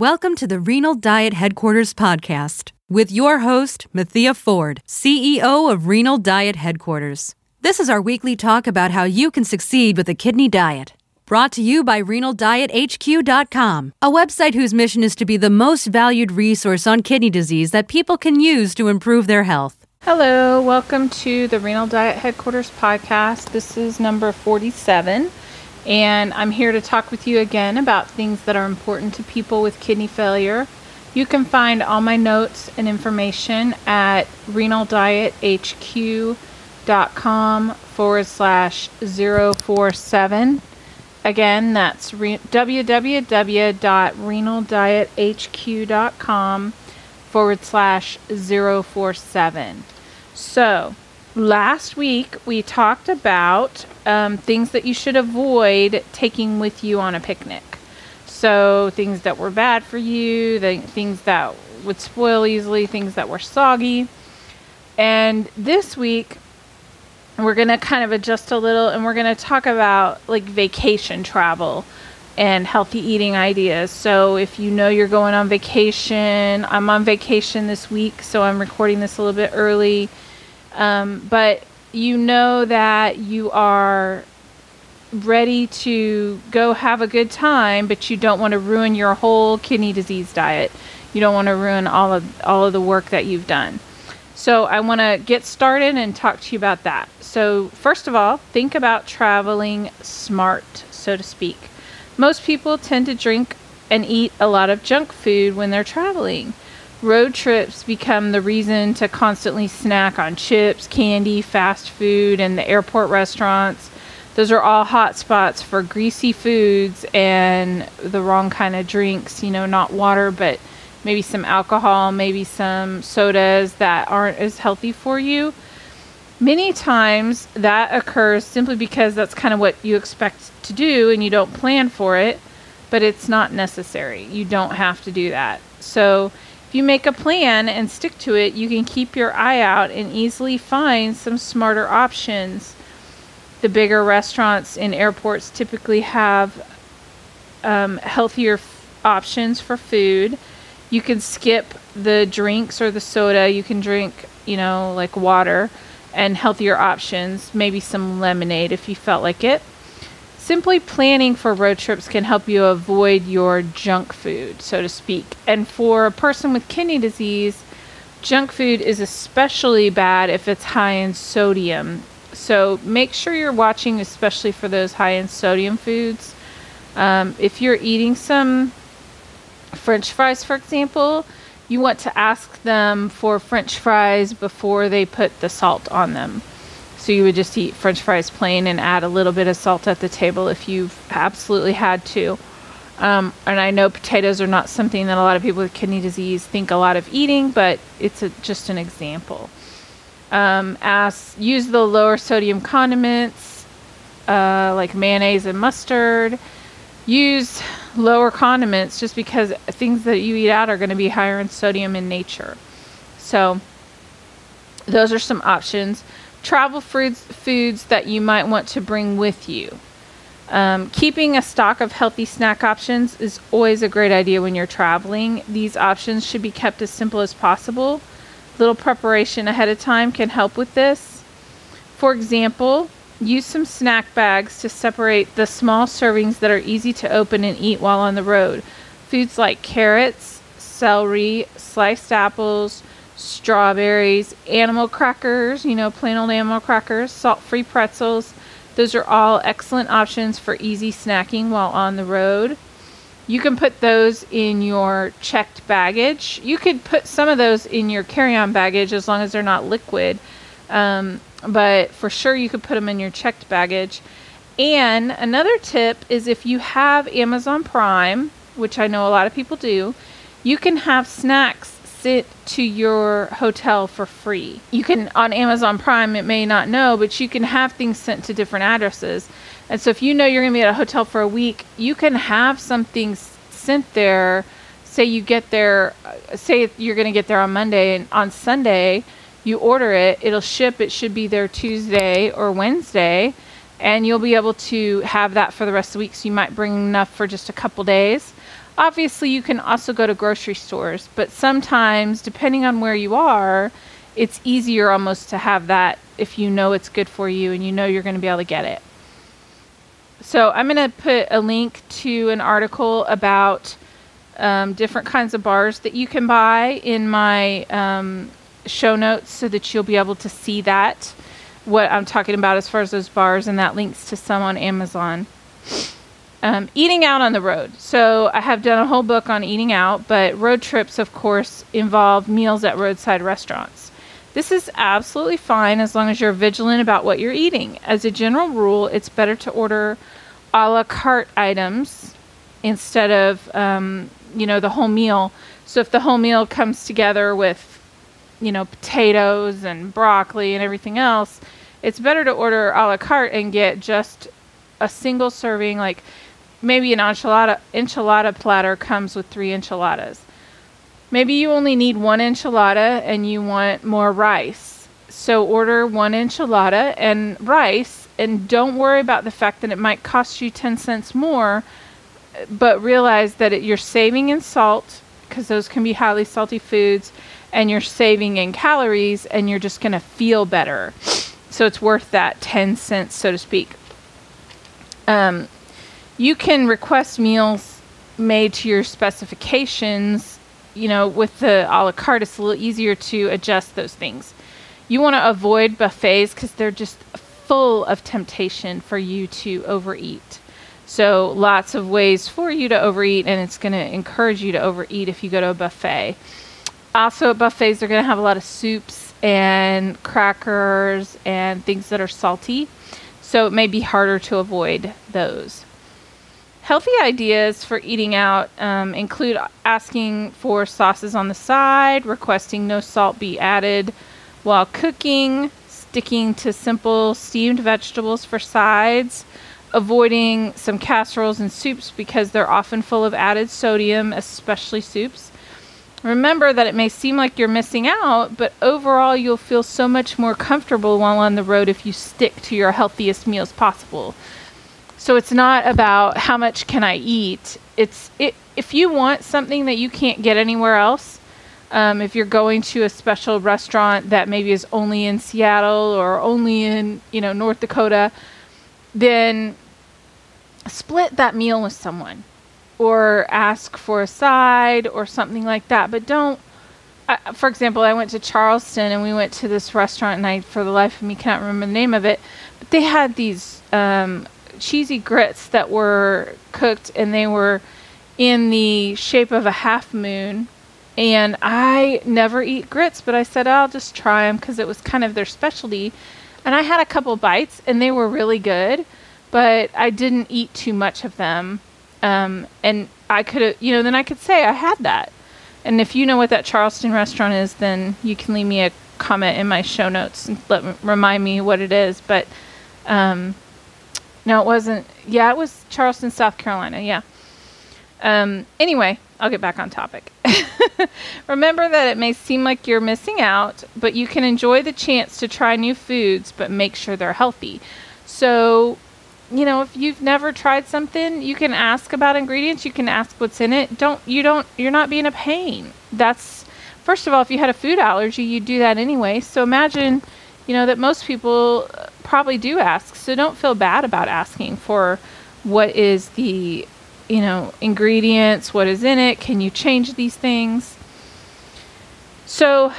Welcome to the Renal Diet Headquarters podcast with your host, Mathea Ford, CEO of Renal Diet Headquarters. This is our weekly talk about how you can succeed with a kidney diet. Brought to you by RenalDietHQ.com, a website whose mission is to be the most valued resource on kidney disease that people can use to improve their health. Hello, welcome to the Renal Diet Headquarters podcast. This is number 47 and I'm here to talk with you again about things that are important to people with kidney failure. You can find all my notes and information at renaldiethq.com forward slash 047. Again, that's re- www.renaldiethq.com forward slash 047. So, last week we talked about um, things that you should avoid taking with you on a picnic. So, things that were bad for you, the things that would spoil easily, things that were soggy. And this week, we're going to kind of adjust a little and we're going to talk about like vacation travel and healthy eating ideas. So, if you know you're going on vacation, I'm on vacation this week, so I'm recording this a little bit early. Um, but you know that you are ready to go have a good time, but you don't want to ruin your whole kidney disease diet. You don't want to ruin all of all of the work that you've done. So I want to get started and talk to you about that. So first of all, think about traveling smart, so to speak. Most people tend to drink and eat a lot of junk food when they're traveling. Road trips become the reason to constantly snack on chips, candy, fast food, and the airport restaurants. Those are all hot spots for greasy foods and the wrong kind of drinks, you know, not water, but maybe some alcohol, maybe some sodas that aren't as healthy for you. Many times that occurs simply because that's kind of what you expect to do and you don't plan for it, but it's not necessary. You don't have to do that. So, if you make a plan and stick to it, you can keep your eye out and easily find some smarter options. The bigger restaurants in airports typically have um, healthier f- options for food. You can skip the drinks or the soda. You can drink, you know, like water and healthier options, maybe some lemonade if you felt like it. Simply planning for road trips can help you avoid your junk food, so to speak. And for a person with kidney disease, junk food is especially bad if it's high in sodium. So make sure you're watching, especially for those high in sodium foods. Um, if you're eating some French fries, for example, you want to ask them for French fries before they put the salt on them. So you would just eat french fries plain and add a little bit of salt at the table if you absolutely had to. Um, and I know potatoes are not something that a lot of people with kidney disease think a lot of eating, but it's a, just an example. Um, ask, use the lower sodium condiments uh, like mayonnaise and mustard. Use lower condiments just because things that you eat out are going to be higher in sodium in nature. So, those are some options travel foods, foods that you might want to bring with you. Um, keeping a stock of healthy snack options is always a great idea when you're traveling. These options should be kept as simple as possible. Little preparation ahead of time can help with this. For example, use some snack bags to separate the small servings that are easy to open and eat while on the road. Foods like carrots, celery, sliced apples, strawberries, animal crackers, you know, plain old animal crackers, salt free pretzels. Those are all excellent options for easy snacking while on the road. You can put those in your checked baggage. You could put some of those in your carry on baggage as long as they're not liquid. Um, but for sure, you could put them in your checked baggage. And another tip is if you have Amazon Prime, which I know a lot of people do, you can have snacks sent to your hotel for free. You can, on Amazon Prime, it may not know, but you can have things sent to different addresses. And so if you know you're going to be at a hotel for a week, you can have something sent there. Say you get there, uh, say you're going to get there on Monday, and on Sunday, you order it, it'll ship, it should be there Tuesday or Wednesday, and you'll be able to have that for the rest of the week. So you might bring enough for just a couple days Obviously, you can also go to grocery stores, but sometimes, depending on where you are, it's easier almost to have that if you know it's good for you and you know you're going to be able to get it. So, I'm going to put a link to an article about um, different kinds of bars that you can buy in my um, show notes so that you'll be able to see that, what I'm talking about as far as those bars, and that links to some on Amazon. Um, eating out on the road. So I have done a whole book on eating out, but road trips, of course, involve meals at roadside restaurants. This is absolutely fine as long as you're vigilant about what you're eating. As a general rule, it's better to order a la carte items instead of, um, you know, the whole meal. So if the whole meal comes together with, you know, potatoes and broccoli and everything else, it's better to order a la carte and get just a single serving, like maybe an enchilada enchilada platter comes with three enchiladas. Maybe you only need one enchilada and you want more rice. So order one enchilada and rice and don't worry about the fact that it might cost you 10 cents more, but realize that it, you're saving in salt because those can be highly salty foods and you're saving in calories and you're just going to feel better. So it's worth that 10 cents, so to speak. Um, you can request meals made to your specifications. You know, with the a la carte, it's a little easier to adjust those things. You want to avoid buffets because they're just full of temptation for you to overeat. So, lots of ways for you to overeat, and it's going to encourage you to overeat if you go to a buffet. Also, at buffets, they're going to have a lot of soups and crackers and things that are salty. So, it may be harder to avoid those. Healthy ideas for eating out um, include asking for sauces on the side, requesting no salt be added while cooking, sticking to simple steamed vegetables for sides, avoiding some casseroles and soups because they're often full of added sodium, especially soups. Remember that it may seem like you're missing out, but overall you'll feel so much more comfortable while on the road if you stick to your healthiest meals possible. So it's not about how much can I eat. It's it, if you want something that you can't get anywhere else. Um, if you're going to a special restaurant that maybe is only in Seattle or only in you know North Dakota, then split that meal with someone, or ask for a side or something like that. But don't. For example, I went to Charleston and we went to this restaurant, and I, for the life of me, cannot remember the name of it. But they had these um, cheesy grits that were cooked and they were in the shape of a half moon. And I never eat grits, but I said I'll just try them because it was kind of their specialty. And I had a couple bites and they were really good, but I didn't eat too much of them. Um, and I could you know, then I could say I had that. And if you know what that Charleston restaurant is, then you can leave me a comment in my show notes and let remind me what it is. But um, no, it wasn't. Yeah, it was Charleston, South Carolina. Yeah. Um, anyway, I'll get back on topic. Remember that it may seem like you're missing out, but you can enjoy the chance to try new foods, but make sure they're healthy. So, you know, if you've never tried something, you can ask about ingredients, you can ask what's in it. Don't you don't you're not being a pain. That's first of all, if you had a food allergy, you'd do that anyway. So imagine, you know, that most people probably do ask. So don't feel bad about asking for what is the, you know, ingredients, what is in it, can you change these things? So,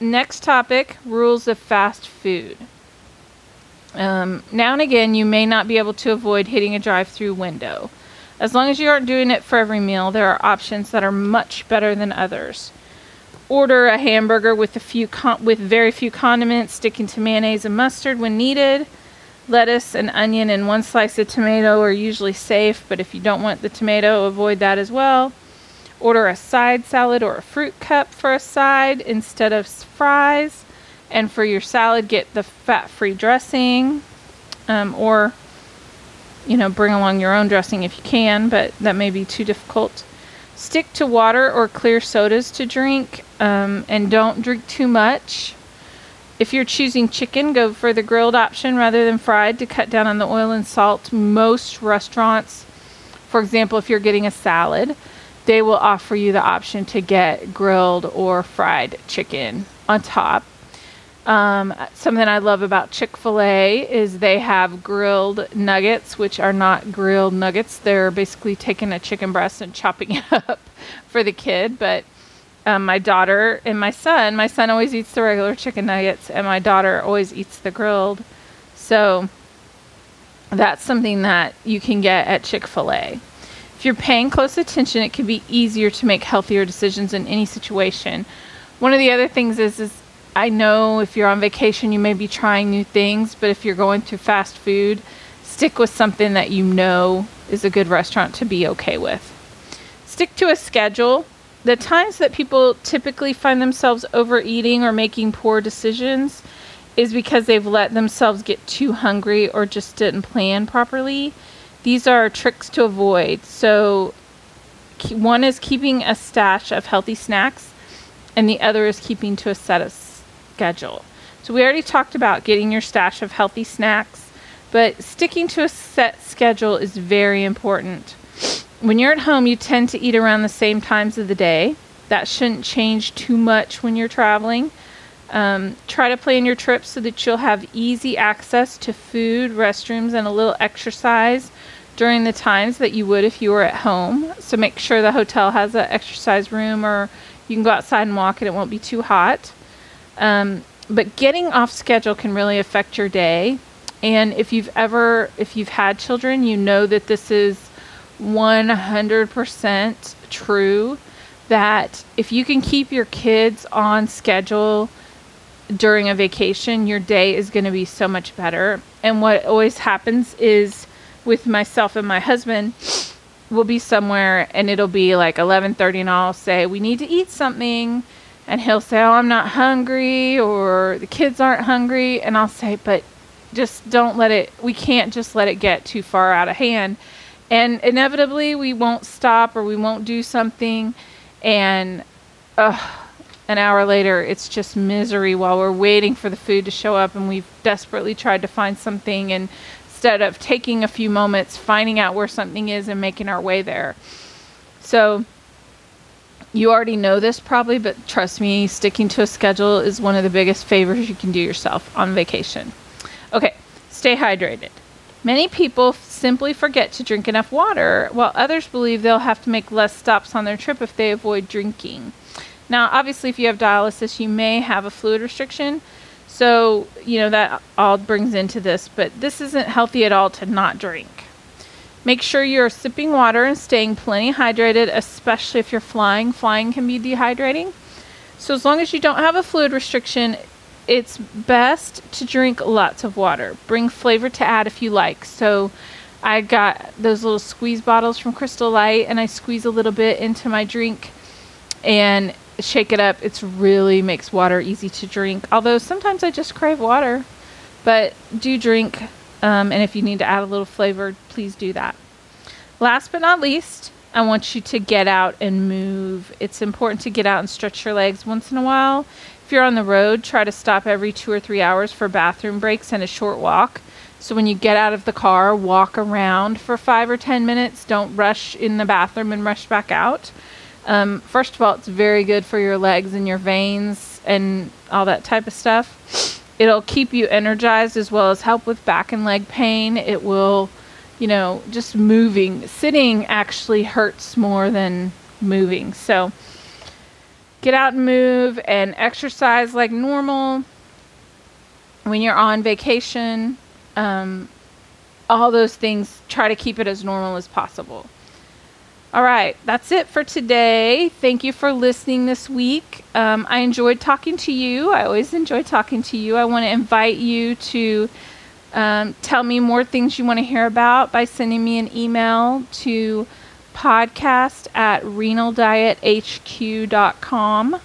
next topic rules of fast food. Um, now and again, you may not be able to avoid hitting a drive through window. As long as you aren't doing it for every meal, there are options that are much better than others order a hamburger with a few con- with very few condiments, sticking to mayonnaise and mustard when needed. Lettuce, and onion, and one slice of tomato are usually safe, but if you don't want the tomato, avoid that as well. Order a side salad or a fruit cup for a side instead of fries. And for your salad, get the fat free dressing. Um, or, you know, bring along your own dressing if you can, but that may be too difficult. Stick to water or clear sodas to drink um, and don't drink too much. If you're choosing chicken, go for the grilled option rather than fried to cut down on the oil and salt. Most restaurants for example, if you're getting a salad, they will offer you the option to get grilled or fried chicken on top. Um, something I love about Chick fil A is they have grilled nuggets, which are not grilled nuggets. They're basically taking a chicken breast and chopping it up for the kid. But um, my daughter and my son, my son always eats the regular chicken nuggets, and my daughter always eats the grilled. So that's something that you can get at Chick fil A. If you're paying close attention, it can be easier to make healthier decisions in any situation. One of the other things is, is I know if you're on vacation, you may be trying new things, but if you're going to fast food, stick with something that you know is a good restaurant to be okay with. Stick to a schedule. The times that people typically find themselves overeating or making poor decisions is because they've let themselves get too hungry or just didn't plan properly. These are tricks to avoid. So, one is keeping a stash of healthy snacks, and the other is keeping to a set of schedule. So we already talked about getting your stash of healthy snacks, but sticking to a set schedule is very important. When you're at home, you tend to eat around the same times of the day. That shouldn't change too much when you're traveling. Um, try to plan your trip so that you'll have easy access to food, restrooms, and a little exercise during the times that you would if you were at home. So make sure the hotel has an exercise room or you can go outside and walk and it won't be too hot. Um, but getting off schedule can really affect your day. And if you've ever, if you've had children, you know that this is 100% true. That if you can keep your kids on schedule during a vacation, your day is going to be so much better. And what always happens is with myself and my husband, we'll be somewhere and it'll be like 11:30 and I'll say we need to eat something and he'll say, "Oh, I'm not hungry," or "The kids aren't hungry," and I'll say, "But just don't let it. We can't just let it get too far out of hand." And inevitably, we won't stop or we won't do something, and uh, an hour later, it's just misery while we're waiting for the food to show up, and we've desperately tried to find something, and instead of taking a few moments, finding out where something is and making our way there. So you already know this probably, but trust me, sticking to a schedule is one of the biggest favors you can do yourself on vacation. Okay, stay hydrated. Many people simply forget to drink enough water, while others believe they'll have to make less stops on their trip if they avoid drinking. Now, obviously, if you have dialysis, you may have a fluid restriction. So, you know, that all brings into this, but this isn't healthy at all to not drink. Make sure you're sipping water and staying plenty hydrated, especially if you're flying. Flying can be dehydrating. So, as long as you don't have a fluid restriction, it's best to drink lots of water. Bring flavor to add if you like. So, I got those little squeeze bottles from Crystal Light and I squeeze a little bit into my drink and shake it up. It really makes water easy to drink. Although sometimes I just crave water. But do drink um, and if you need to add a little flavor, please do that. Last but not least, I want you to get out and move. It's important to get out and stretch your legs once in a while. If you're on the road, try to stop every two or three hours for bathroom breaks and a short walk. So when you get out of the car, walk around for five or ten minutes. Don't rush in the bathroom and rush back out. Um, first of all, it's very good for your legs and your veins and all that type of stuff. It'll keep you energized as well as help with back and leg pain. It will, you know, just moving. Sitting actually hurts more than moving. So get out and move and exercise like normal when you're on vacation. Um, all those things, try to keep it as normal as possible. All right, that's it for today. Thank you for listening this week. Um, I enjoyed talking to you. I always enjoy talking to you. I want to invite you to um, tell me more things you want to hear about by sending me an email to podcast at renaldiethq.com.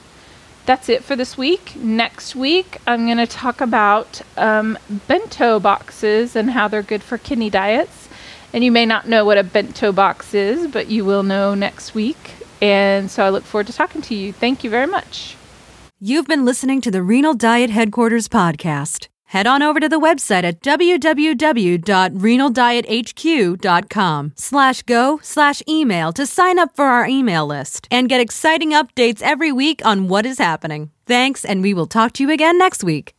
That's it for this week. Next week, I'm going to talk about um, bento boxes and how they're good for kidney diets. And you may not know what a bento box is, but you will know next week. And so I look forward to talking to you. Thank you very much. You've been listening to the Renal Diet Headquarters podcast. Head on over to the website at www.renaldiethq.com slash go slash email to sign up for our email list and get exciting updates every week on what is happening. Thanks, and we will talk to you again next week.